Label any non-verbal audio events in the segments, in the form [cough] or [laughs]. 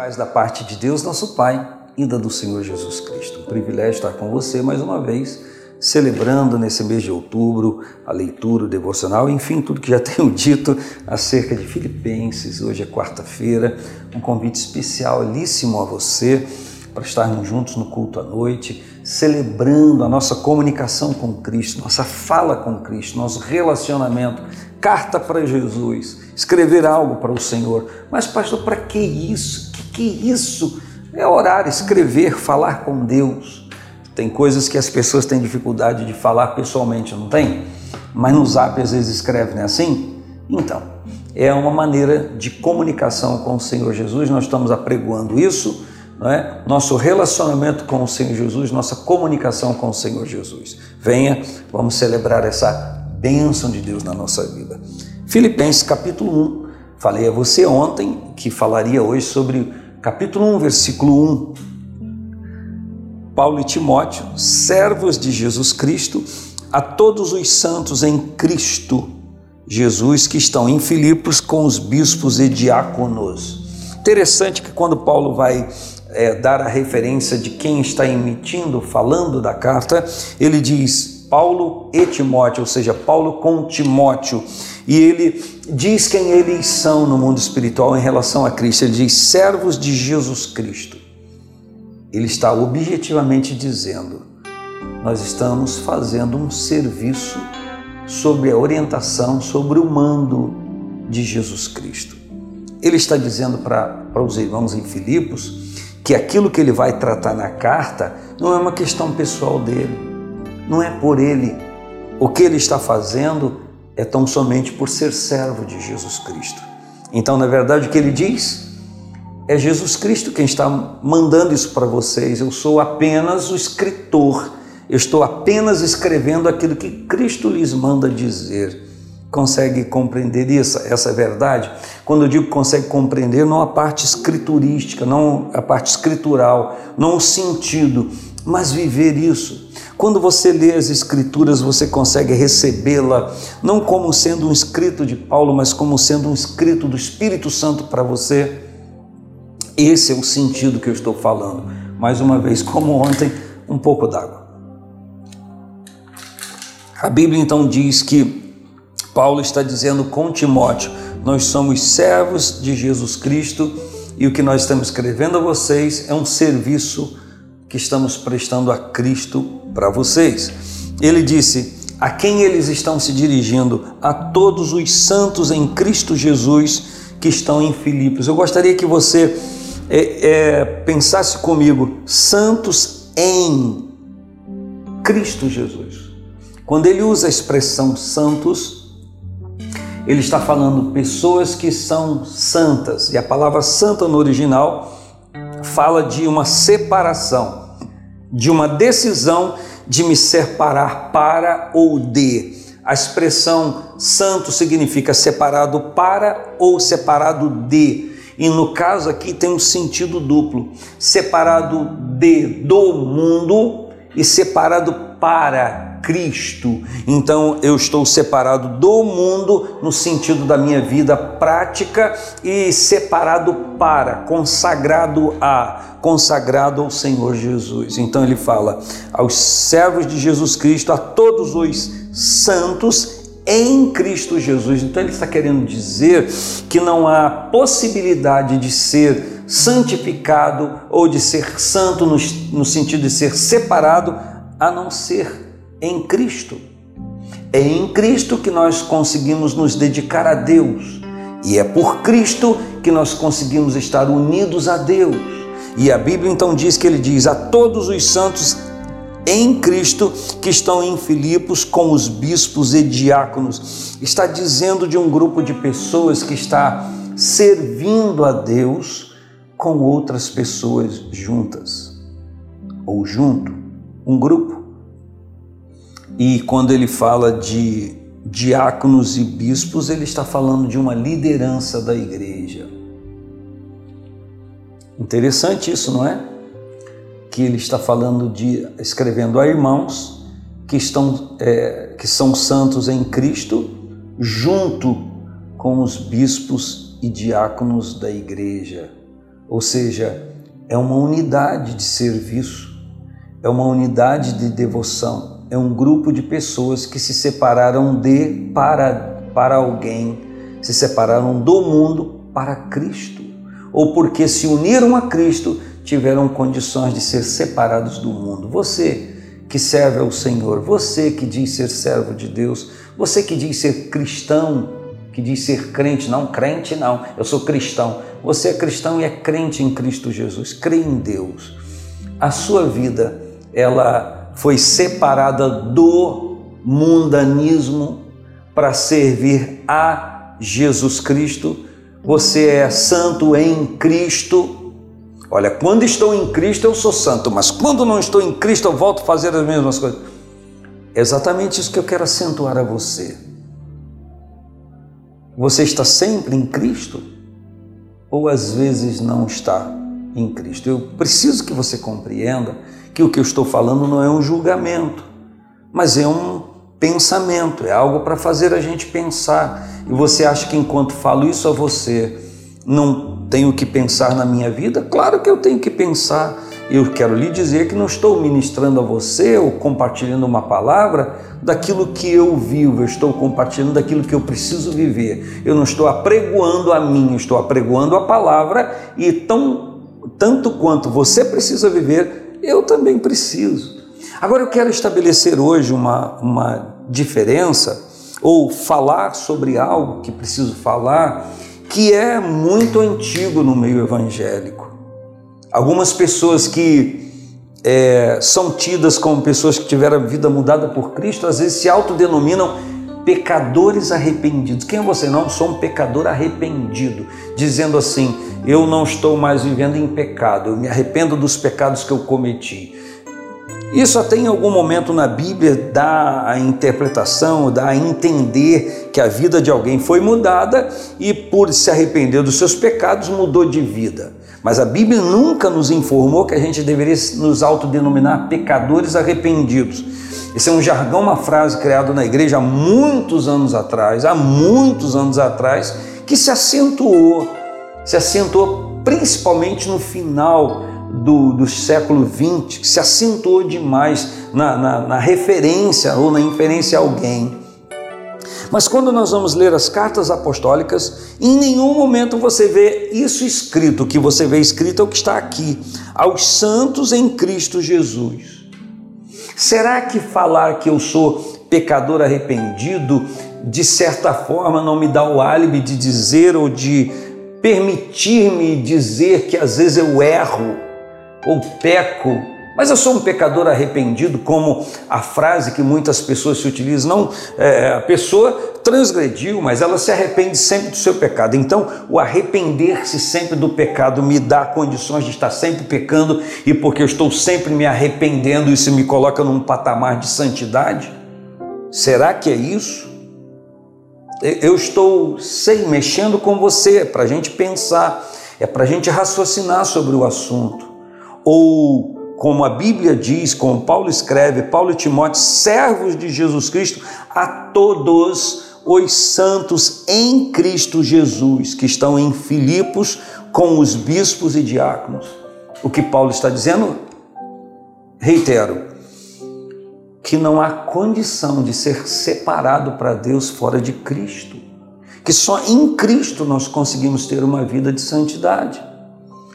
paz da parte de Deus, nosso Pai, e da do Senhor Jesus Cristo. Um privilégio estar com você mais uma vez, celebrando nesse mês de outubro a leitura, o devocional, enfim, tudo que já [laughs] tenho dito acerca de Filipenses. Hoje é quarta-feira, um convite especialíssimo a você para estarmos juntos no culto à noite, celebrando a nossa comunicação com Cristo, nossa fala com Cristo, nosso relacionamento, carta para Jesus, escrever algo para o Senhor. Mas, pastor, para que isso? Que isso? É orar, escrever, falar com Deus. Tem coisas que as pessoas têm dificuldade de falar pessoalmente, não tem? Mas no zap às vezes escreve, não é assim? Então, é uma maneira de comunicação com o Senhor Jesus, nós estamos apregoando isso não é? nosso relacionamento com o Senhor Jesus, nossa comunicação com o Senhor Jesus. Venha, vamos celebrar essa bênção de Deus na nossa vida. Filipenses capítulo 1. Falei a você ontem que falaria hoje sobre capítulo 1, versículo 1. Paulo e Timóteo, servos de Jesus Cristo, a todos os santos em Cristo Jesus que estão em Filipos com os bispos e diáconos. Interessante que quando Paulo vai é, dar a referência de quem está emitindo, falando da carta, ele diz Paulo e Timóteo, ou seja, Paulo com Timóteo. E ele diz quem eles são no mundo espiritual em relação a Cristo. Ele diz servos de Jesus Cristo. Ele está objetivamente dizendo: nós estamos fazendo um serviço sobre a orientação, sobre o mando de Jesus Cristo. Ele está dizendo para os irmãos em Filipos que aquilo que ele vai tratar na carta não é uma questão pessoal dele, não é por ele. O que ele está fazendo é tão somente por ser servo de Jesus Cristo. Então, na verdade, o que ele diz é Jesus Cristo quem está mandando isso para vocês. Eu sou apenas o escritor, eu estou apenas escrevendo aquilo que Cristo lhes manda dizer consegue compreender isso, essa verdade? Quando eu digo consegue compreender, não a parte escriturística, não a parte escritural, não o sentido, mas viver isso. Quando você lê as Escrituras, você consegue recebê-la não como sendo um escrito de Paulo, mas como sendo um escrito do Espírito Santo para você. Esse é o sentido que eu estou falando. Mais uma vez, como ontem, um pouco d'água. A Bíblia então diz que Paulo está dizendo com Timóteo: nós somos servos de Jesus Cristo e o que nós estamos escrevendo a vocês é um serviço que estamos prestando a Cristo para vocês. Ele disse: a quem eles estão se dirigindo? A todos os santos em Cristo Jesus que estão em Filipos. Eu gostaria que você é, é, pensasse comigo: santos em Cristo Jesus. Quando ele usa a expressão santos, ele está falando pessoas que são santas. E a palavra santa no original fala de uma separação, de uma decisão de me separar para ou de. A expressão santo significa separado para ou separado de. E no caso aqui tem um sentido duplo: separado de do mundo e separado para Cristo. Então eu estou separado do mundo no sentido da minha vida prática e separado para, consagrado a, consagrado ao Senhor Jesus. Então ele fala aos servos de Jesus Cristo, a todos os santos em Cristo Jesus. Então ele está querendo dizer que não há possibilidade de ser santificado ou de ser santo no, no sentido de ser separado, a não ser em Cristo. É em Cristo que nós conseguimos nos dedicar a Deus. E é por Cristo que nós conseguimos estar unidos a Deus. E a Bíblia então diz que ele diz a todos os santos em Cristo que estão em Filipos com os bispos e diáconos. Está dizendo de um grupo de pessoas que está servindo a Deus com outras pessoas juntas ou junto, um grupo. E quando ele fala de diáconos e bispos, ele está falando de uma liderança da igreja. Interessante isso, não é? Que ele está falando de escrevendo a irmãos que estão é, que são santos em Cristo, junto com os bispos e diáconos da igreja. Ou seja, é uma unidade de serviço, é uma unidade de devoção, é um grupo de pessoas que se separaram de para, para alguém, se separaram do mundo para Cristo, ou porque se uniram a Cristo, tiveram condições de ser separados do mundo. Você que serve ao Senhor, você que diz ser servo de Deus, você que diz ser cristão, que diz ser crente, não crente não, eu sou cristão. Você é cristão e é crente em Cristo Jesus, crê em Deus. A sua vida, ela foi separada do mundanismo para servir a Jesus Cristo. Você é santo em Cristo. Olha, quando estou em Cristo eu sou santo, mas quando não estou em Cristo eu volto a fazer as mesmas coisas. É exatamente isso que eu quero acentuar a você. Você está sempre em Cristo? Ou às vezes não está em Cristo? Eu preciso que você compreenda que o que eu estou falando não é um julgamento, mas é um pensamento, é algo para fazer a gente pensar. E você acha que enquanto falo isso a você, não tenho que pensar na minha vida? Claro que eu tenho que pensar eu quero lhe dizer que não estou ministrando a você ou compartilhando uma palavra daquilo que eu vivo, eu estou compartilhando daquilo que eu preciso viver. Eu não estou apregoando a mim, estou apregoando a palavra e tão, tanto quanto você precisa viver, eu também preciso. Agora eu quero estabelecer hoje uma, uma diferença ou falar sobre algo que preciso falar que é muito antigo no meio evangélico. Algumas pessoas que é, são tidas como pessoas que tiveram a vida mudada por Cristo, às vezes se autodenominam pecadores arrependidos. Quem é você? Não, sou um pecador arrependido, dizendo assim: eu não estou mais vivendo em pecado, eu me arrependo dos pecados que eu cometi. Isso até em algum momento na Bíblia dá a interpretação, dá a entender que a vida de alguém foi mudada e por se arrepender dos seus pecados mudou de vida. Mas a Bíblia nunca nos informou que a gente deveria nos autodenominar pecadores arrependidos. Esse é um jargão, uma frase criada na igreja há muitos anos atrás, há muitos anos atrás, que se acentuou, se acentuou principalmente no final do, do século XX, que se acentuou demais na, na, na referência ou na inferência a alguém. Mas quando nós vamos ler as cartas apostólicas, em nenhum momento você vê isso escrito. O que você vê escrito é o que está aqui: aos santos em Cristo Jesus. Será que falar que eu sou pecador arrependido, de certa forma, não me dá o álibi de dizer ou de permitir-me dizer que às vezes eu erro ou peco mas eu sou um pecador arrependido, como a frase que muitas pessoas se utilizam. Não, é, a pessoa transgrediu, mas ela se arrepende sempre do seu pecado. Então, o arrepender-se sempre do pecado me dá condições de estar sempre pecando, e porque eu estou sempre me arrependendo, isso me coloca num patamar de santidade? Será que é isso? Eu estou sei, mexendo com você para a gente pensar, é para a gente raciocinar sobre o assunto. Ou como a Bíblia diz, como Paulo escreve, Paulo e Timóteo, servos de Jesus Cristo, a todos os santos em Cristo Jesus, que estão em Filipos com os bispos e diáconos. O que Paulo está dizendo? Reitero, que não há condição de ser separado para Deus fora de Cristo, que só em Cristo nós conseguimos ter uma vida de santidade.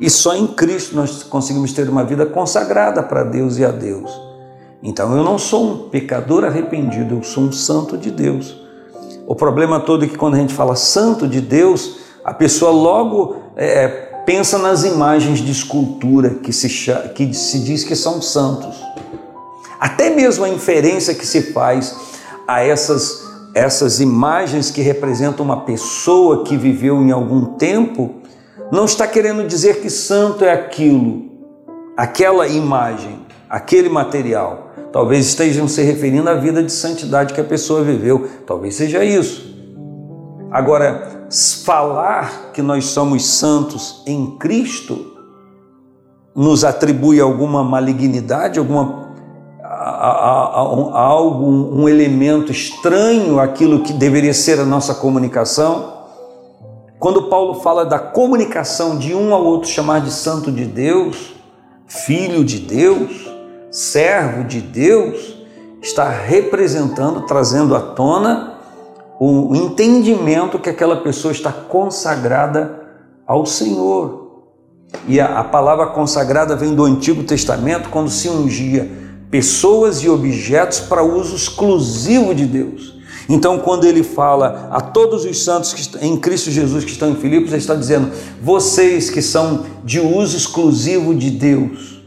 E só em Cristo nós conseguimos ter uma vida consagrada para Deus e a Deus. Então eu não sou um pecador arrependido, eu sou um santo de Deus. O problema todo é que quando a gente fala santo de Deus, a pessoa logo é, pensa nas imagens de escultura que se, que se diz que são santos. Até mesmo a inferência que se faz a essas, essas imagens que representam uma pessoa que viveu em algum tempo não está querendo dizer que santo é aquilo, aquela imagem, aquele material. Talvez estejam se referindo à vida de santidade que a pessoa viveu. Talvez seja isso. Agora, falar que nós somos santos em Cristo nos atribui alguma malignidade, alguma a, a, a, algo, um elemento estranho àquilo que deveria ser a nossa comunicação. Quando Paulo fala da comunicação de um ao outro, chamar de santo de Deus, filho de Deus, servo de Deus, está representando, trazendo à tona o entendimento que aquela pessoa está consagrada ao Senhor. E a, a palavra consagrada vem do Antigo Testamento, quando se ungia pessoas e objetos para uso exclusivo de Deus. Então, quando ele fala a todos os santos que em Cristo Jesus que estão em Filipos, ele está dizendo: vocês que são de uso exclusivo de Deus.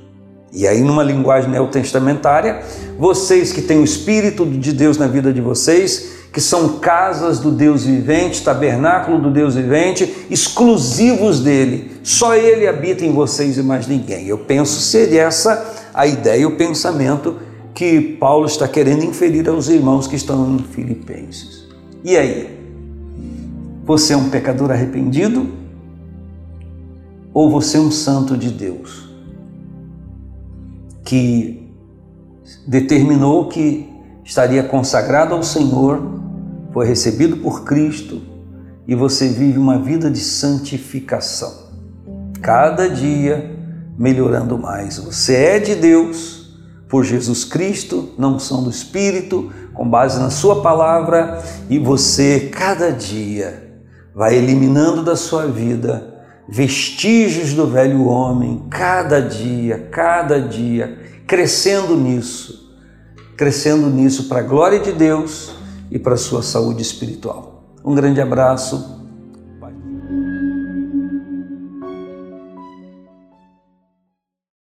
E aí, numa linguagem neotestamentária, vocês que têm o Espírito de Deus na vida de vocês, que são casas do Deus vivente, tabernáculo do Deus vivente, exclusivos dele. Só ele habita em vocês e mais ninguém. Eu penso ser essa a ideia e o pensamento que Paulo está querendo inferir aos irmãos que estão em Filipenses. E aí? Você é um pecador arrependido? Ou você é um santo de Deus? Que determinou que estaria consagrado ao Senhor, foi recebido por Cristo e você vive uma vida de santificação. Cada dia melhorando mais. Você é de Deus por Jesus Cristo, não são do Espírito, com base na Sua palavra, e você, cada dia, vai eliminando da sua vida vestígios do velho homem, cada dia, cada dia, crescendo nisso, crescendo nisso para a glória de Deus e para a sua saúde espiritual. Um grande abraço